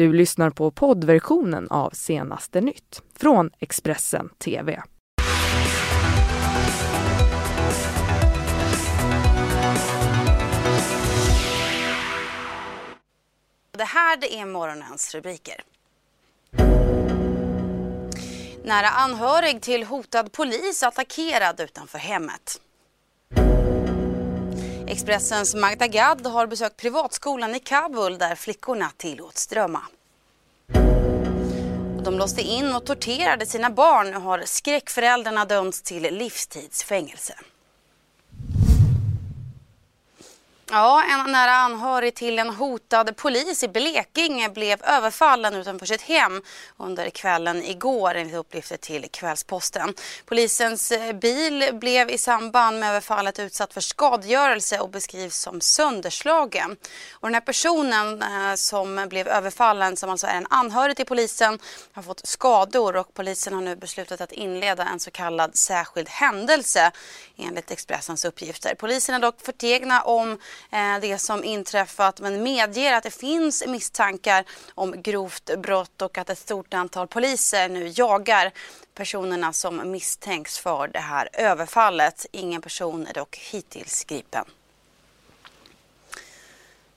Du lyssnar på poddversionen av Senaste nytt från Expressen TV. Det här det är morgonens rubriker. Nära anhörig till hotad polis attackerad utanför hemmet. Expressens Magda Gad har besökt privatskolan i Kabul där flickorna tillåts drömma. De låste in och torterade sina barn och har skräckföräldrarna dömts till livstidsfängelse. Ja, en nära anhörig till en hotad polis i Blekinge blev överfallen utanför sitt hem under kvällen igår enligt uppgifter till Kvällsposten. Polisens eh, bil blev i samband med överfallet utsatt för skadegörelse och beskrivs som sönderslagen. Och den här personen eh, som blev överfallen, som alltså är en anhörig till polisen, har fått skador och polisen har nu beslutat att inleda en så kallad särskild händelse enligt Expressens uppgifter. Polisen är dock förtegna om Eh, det som inträffat men medger att det finns misstankar om grovt brott och att ett stort antal poliser nu jagar personerna som misstänks för det här överfallet. Ingen person är dock hittills gripen.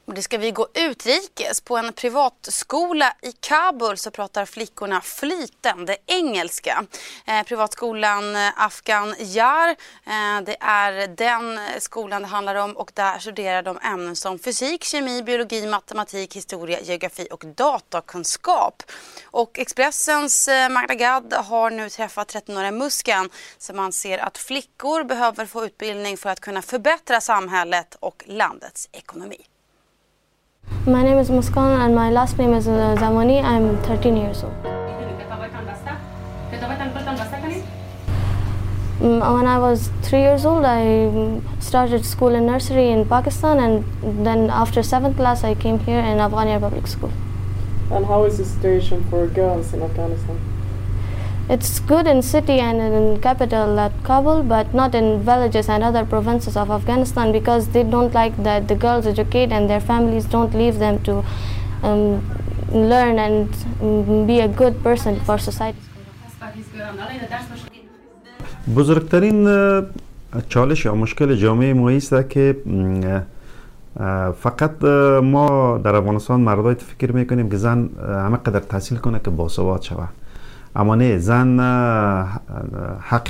Och det ska vi gå utrikes. På en privatskola i Kabul så pratar flickorna flytande engelska. Eh, privatskolan eh, Afghan Yar, eh, det är den skolan det handlar om och där studerar de ämnen som fysik, kemi, biologi, matematik, historia, geografi och datakunskap. Och Expressens eh, Magda Gad har nu träffat 13-åriga Muskan som anser att flickor behöver få utbildning för att kunna förbättra samhället och landets ekonomi. My name is Muskan and my last name is uh, Zamani. I'm 13 years old. Mm, when I was three years old, I started school in nursery in Pakistan, and then after seventh class, I came here in Afghania Public School. And how is the situation for girls in Afghanistan? It's good in city and in capital at Kabul, but not in villages and other provinces of Afghanistan because they don't like that the girls educate and their families don't leave them to um, learn and um, be a good person for society. بزرگترین چالش یا مشکل جامعه ما است که فقط ما در افغانستان مردای فکر میکنیم که زن همه قدر تحصیل کنه که باسواد شود اما نه زن حق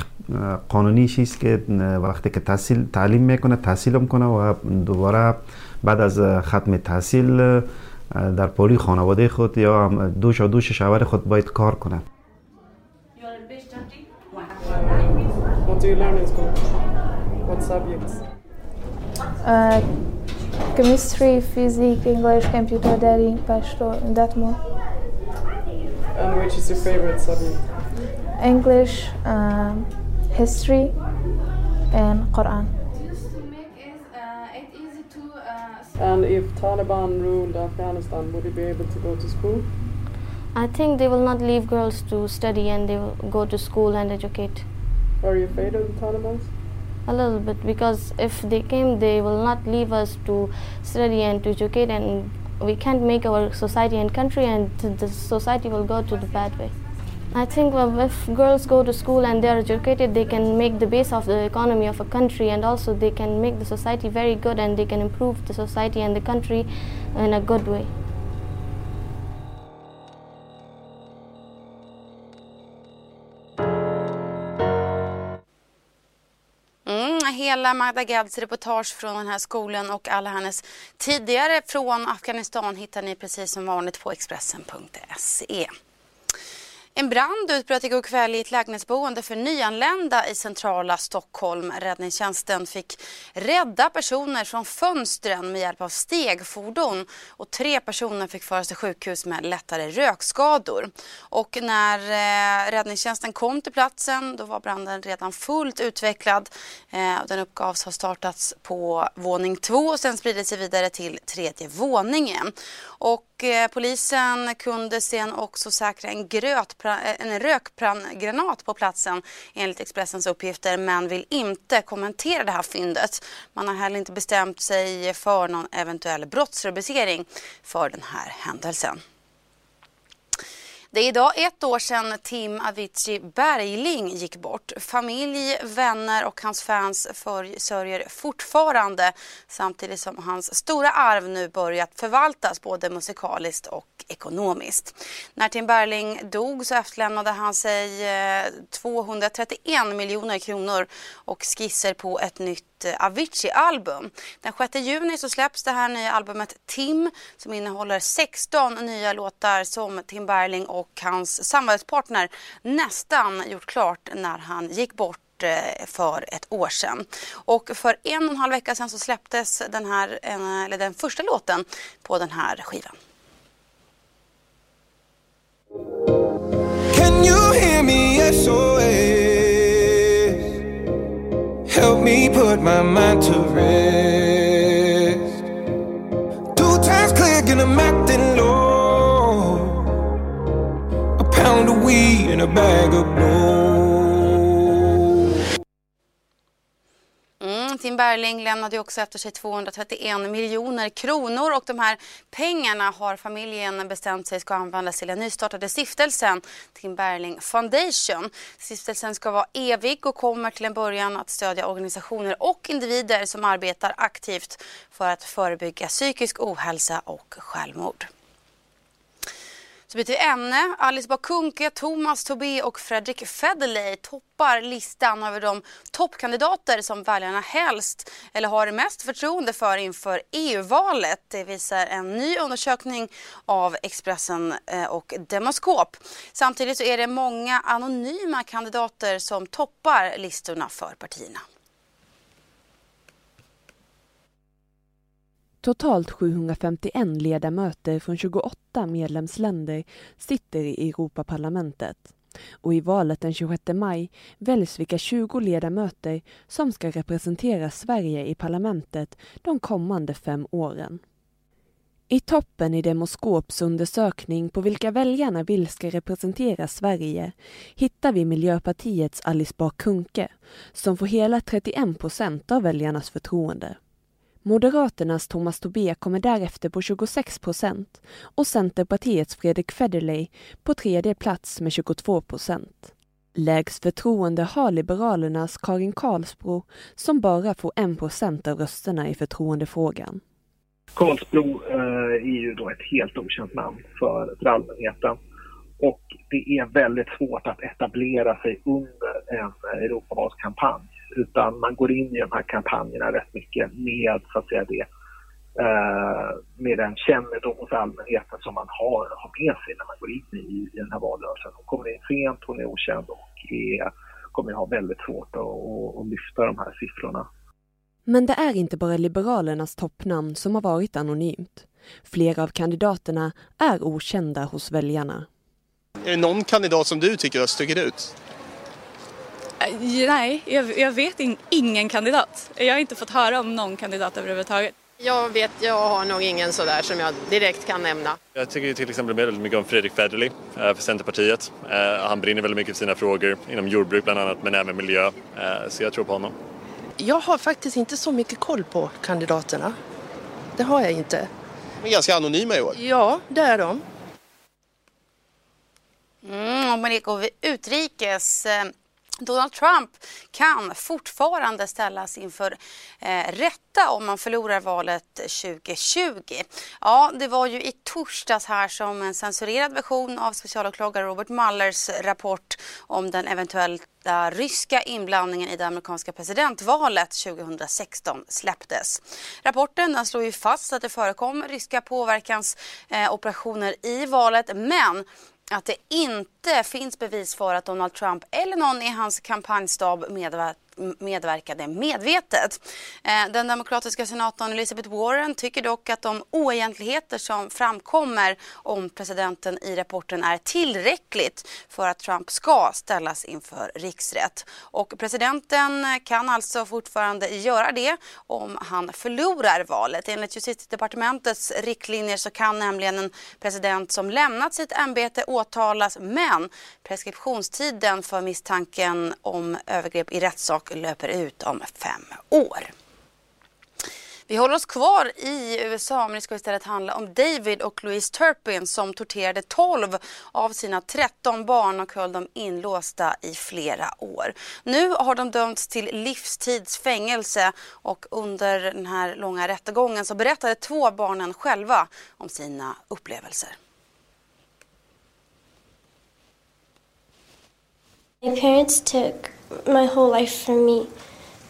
قانونی است که وقتی که تحصیل تعلیم می‌کنه تحصیل می‌کنه و دوباره بعد از ختم تحصیل در پولی خانواده خود یا دوش و دوش شوهر خود باید کار کنه chemistry, physics, English, computer, daring, Pashto, that more. And which is your favorite subject? English, um, history, and Quran. And if Taliban ruled Afghanistan, would you be able to go to school? I think they will not leave girls to study and they will go to school and educate. Are you afraid of the Taliban? A little bit because if they came, they will not leave us to study and to educate, and we can't make our society and country, and the society will go to the bad way. I think if girls go to school and they are educated, they can make the base of the economy of a country, and also they can make the society very good, and they can improve the society and the country in a good way. Hela Magda Gads reportage från den här skolan och alla hennes tidigare från Afghanistan hittar ni precis som vanligt på Expressen.se. En brand utbröt igår kväll i ett lägenhetsboende för nyanlända i centrala Stockholm. Räddningstjänsten fick rädda personer från fönstren med hjälp av stegfordon och tre personer fick föras till sjukhus med lättare rökskador. Och när eh, räddningstjänsten kom till platsen då var branden redan fullt utvecklad. Eh, den uppgavs ha startats på våning två och sen spridit sig vidare till tredje våningen. Och eh, polisen kunde sen också säkra en, eh, en rökgranat på platsen enligt Expressens uppgifter men vill inte kommentera det här fyndet. Man har heller inte bestämt sig för någon eventuell brottsrubricering för den här händelsen. Det är idag ett år sedan Tim Avicii Bergling gick bort. Familj, vänner och hans fans sörjer fortfarande samtidigt som hans stora arv nu börjat förvaltas både musikaliskt och ekonomiskt. När Tim Bergling dog så efterlämnade han sig eh, 231 miljoner kronor och skisser på ett nytt Eh, Avicii-album. Den 6 juni så släpps det här nya albumet Tim som innehåller 16 nya låtar som Tim Bergling och hans samarbetspartner nästan gjort klart när han gick bort eh, för ett år sedan. Och för en och en halv vecka sedan så släpptes den, här, eh, eller den första låten på den här skivan. Can you hear me SOS? Me put my mind to rest. Two times click and I'm acting low. A pound of weed and a bag of blow. Tim Bergling lämnade också efter sig 231 miljoner kronor och de här pengarna har familjen bestämt sig ska användas till den nystartade stiftelsen Tim Bergling Foundation. Stiftelsen ska vara evig och kommer till en början att stödja organisationer och individer som arbetar aktivt för att förebygga psykisk ohälsa och självmord. Så byter vi ämne. Alice Bakunke, Thomas Tobé och Fredrik Federley toppar listan över de toppkandidater som väljarna helst eller har mest förtroende för inför EU-valet. Det visar en ny undersökning av Expressen eh, och Demoskop. Samtidigt så är det många anonyma kandidater som toppar listorna för partierna. Totalt 751 ledamöter från 28 medlemsländer sitter i Europaparlamentet och i valet den 26 maj väljs vilka 20 ledamöter som ska representera Sverige i parlamentet de kommande fem åren. I toppen i Demoskops undersökning på vilka väljarna vill ska representera Sverige hittar vi Miljöpartiets Alice Bah Kuhnke som får hela 31 procent av väljarnas förtroende. Moderaternas Thomas Tobé kommer därefter på 26 procent och Centerpartiets Fredrik Federley på tredje plats med 22 procent. Lägst förtroende har Liberalernas Karin Karlsbro som bara får 1 procent av rösterna i förtroendefrågan. Karlsbro eh, är ju då ett helt okänt namn för, för allmänheten och det är väldigt svårt att etablera sig under en Europavalskampanj utan man går in i de här kampanjerna rätt mycket med så att säga det eh, med den kännedom hos allmänheten som man har, har med sig när man går in i, i den här valrörelsen. Hon kommer in sent, hon är okänd och är, kommer ha väldigt svårt att, att, att lyfta de här siffrorna. Men det är inte bara Liberalernas toppnamn som har varit anonymt. Flera av kandidaterna är okända hos väljarna. Är det någon kandidat som du tycker har stuckit ut? Eh, nej, jag, jag vet in, ingen kandidat. Jag har inte fått höra om någon kandidat överhuvudtaget. Jag vet, jag har nog ingen sådär som jag direkt kan nämna. Jag tycker till exempel väldigt mycket om Fredrik Federley eh, för Centerpartiet. Eh, han brinner väldigt mycket för sina frågor inom jordbruk bland annat men även miljö. Så jag tror på honom. Jag har faktiskt inte så mycket koll på kandidaterna. Det har jag inte. De är ganska anonyma i år. Ja, det är de. Mm, om man går utrikes Donald Trump kan fortfarande ställas inför eh, rätta om man förlorar valet 2020. Ja, det var ju i torsdags här som en censurerad version av specialåklagare Robert Muellers rapport om den eventuella ryska inblandningen i det amerikanska presidentvalet 2016 släpptes. Rapporten slår ju fast att det förekom ryska påverkansoperationer eh, i valet men att det inte inte finns bevis för att Donald Trump eller någon i hans kampanjstab medverkat medverkade medvetet. Eh, den demokratiska senatorn Elizabeth Warren tycker dock att de oegentligheter som framkommer om presidenten i rapporten är tillräckligt för att Trump ska ställas inför riksrätt. Och presidenten kan alltså fortfarande göra det om han förlorar valet. Enligt justitiedepartementets riktlinjer så kan nämligen en president som lämnat sitt ämbete åtalas men preskriptionstiden för misstanken om övergrepp i rättssak löper ut om fem år. Vi håller oss kvar i USA men det ska istället handla om David och Louise Turpin som torterade 12 av sina 13 barn och höll dem inlåsta i flera år. Nu har de dömts till livstidsfängelse och under den här långa rättegången så berättade två barnen själva om sina upplevelser. My parents took my whole life from me,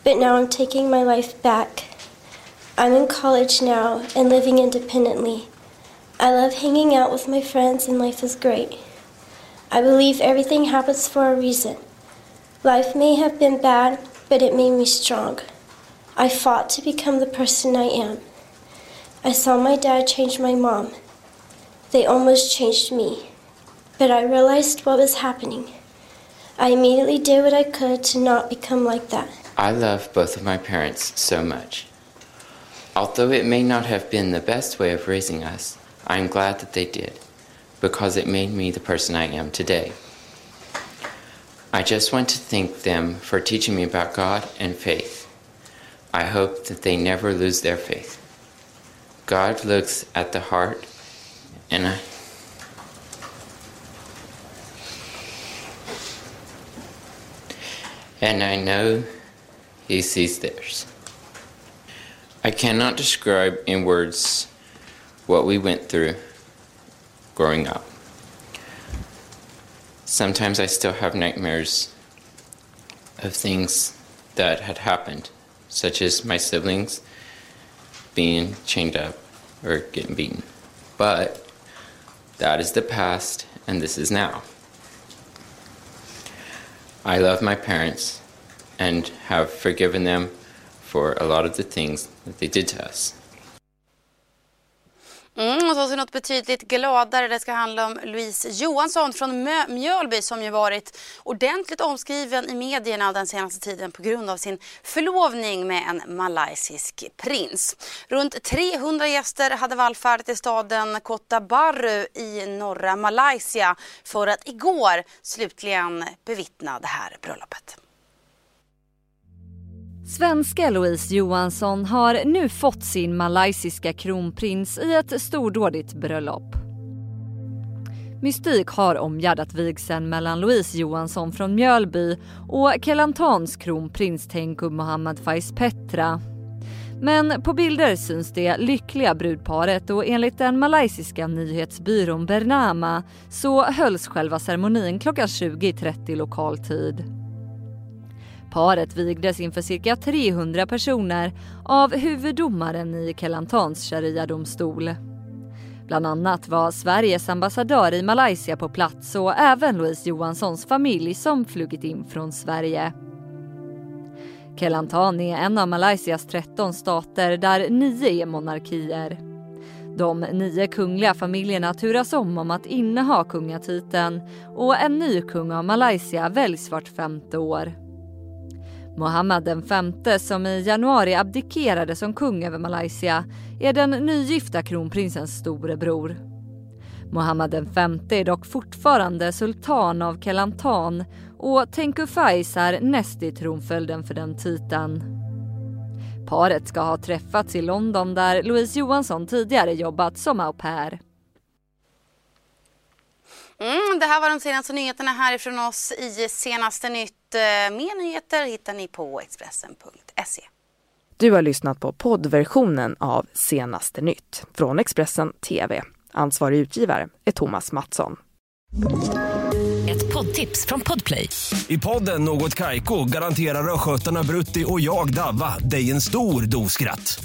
but now I'm taking my life back. I'm in college now and living independently. I love hanging out with my friends and life is great. I believe everything happens for a reason. Life may have been bad, but it made me strong. I fought to become the person I am. I saw my dad change my mom. They almost changed me. But I realized what was happening. I immediately did what I could to not become like that. I love both of my parents so much. Although it may not have been the best way of raising us, I am glad that they did, because it made me the person I am today. I just want to thank them for teaching me about God and faith. I hope that they never lose their faith. God looks at the heart, and I. And I know He sees theirs. I cannot describe in words what we went through growing up. Sometimes I still have nightmares of things that had happened, such as my siblings being chained up or getting beaten. But that is the past, and this is now. I love my parents and have forgiven them for a lot of the things that they did to us. Mm, och så till något betydligt gladare. Det ska handla om Louise Johansson från Mö- Mjölby som ju varit ordentligt omskriven i medierna den senaste tiden på grund av sin förlovning med en malaysisk prins. Runt 300 gäster hade vallfärdat till staden Kota Baru i norra Malaysia för att igår slutligen bevittna det här bröllopet. Svenska Louise Johansson har nu fått sin malaysiska kronprins i ett stordådigt bröllop. Mystik har omgärdat vigseln mellan Louise Johansson från Mjölby och Kelantans kronprins Tengku Mohammad Faiz Petra. Men på bilder syns det lyckliga brudparet och enligt den malaysiska nyhetsbyrån Bernama så hölls själva ceremonin klockan 20.30 lokal tid. Paret vigdes inför cirka 300 personer av huvuddomaren i Kelantans sharia-domstol. Bland annat var Sveriges ambassadör i Malaysia på plats och även Louise Johanssons familj som flugit in från Sverige. Kelantan är en av Malaysias 13 stater där nio är monarkier. De nio kungliga familjerna turas om om att inneha kungatiteln och en ny kung av Malaysia väljs vart femte år. Mohammed den femte som i januari abdikerade som kung över Malaysia är den nygifta kronprinsens storebror. Mohammed den femte är dock fortfarande sultan av Kelantan och Tengku Faiz är näst i tronföljden för den titeln. Paret ska ha träffats i London där Louise Johansson tidigare jobbat som au pair. Mm, det här var de senaste nyheterna härifrån oss i Senaste nytt. Eh, Mer nyheter hittar ni på Expressen.se. Du har lyssnat på poddversionen av Senaste nytt från Expressen TV. Ansvarig utgivare är Thomas Mattsson. Ett poddtips från Podplay. I podden Något Kaiko garanterar östgötarna Brutti och jag, Davva, dig en stor dos skratt.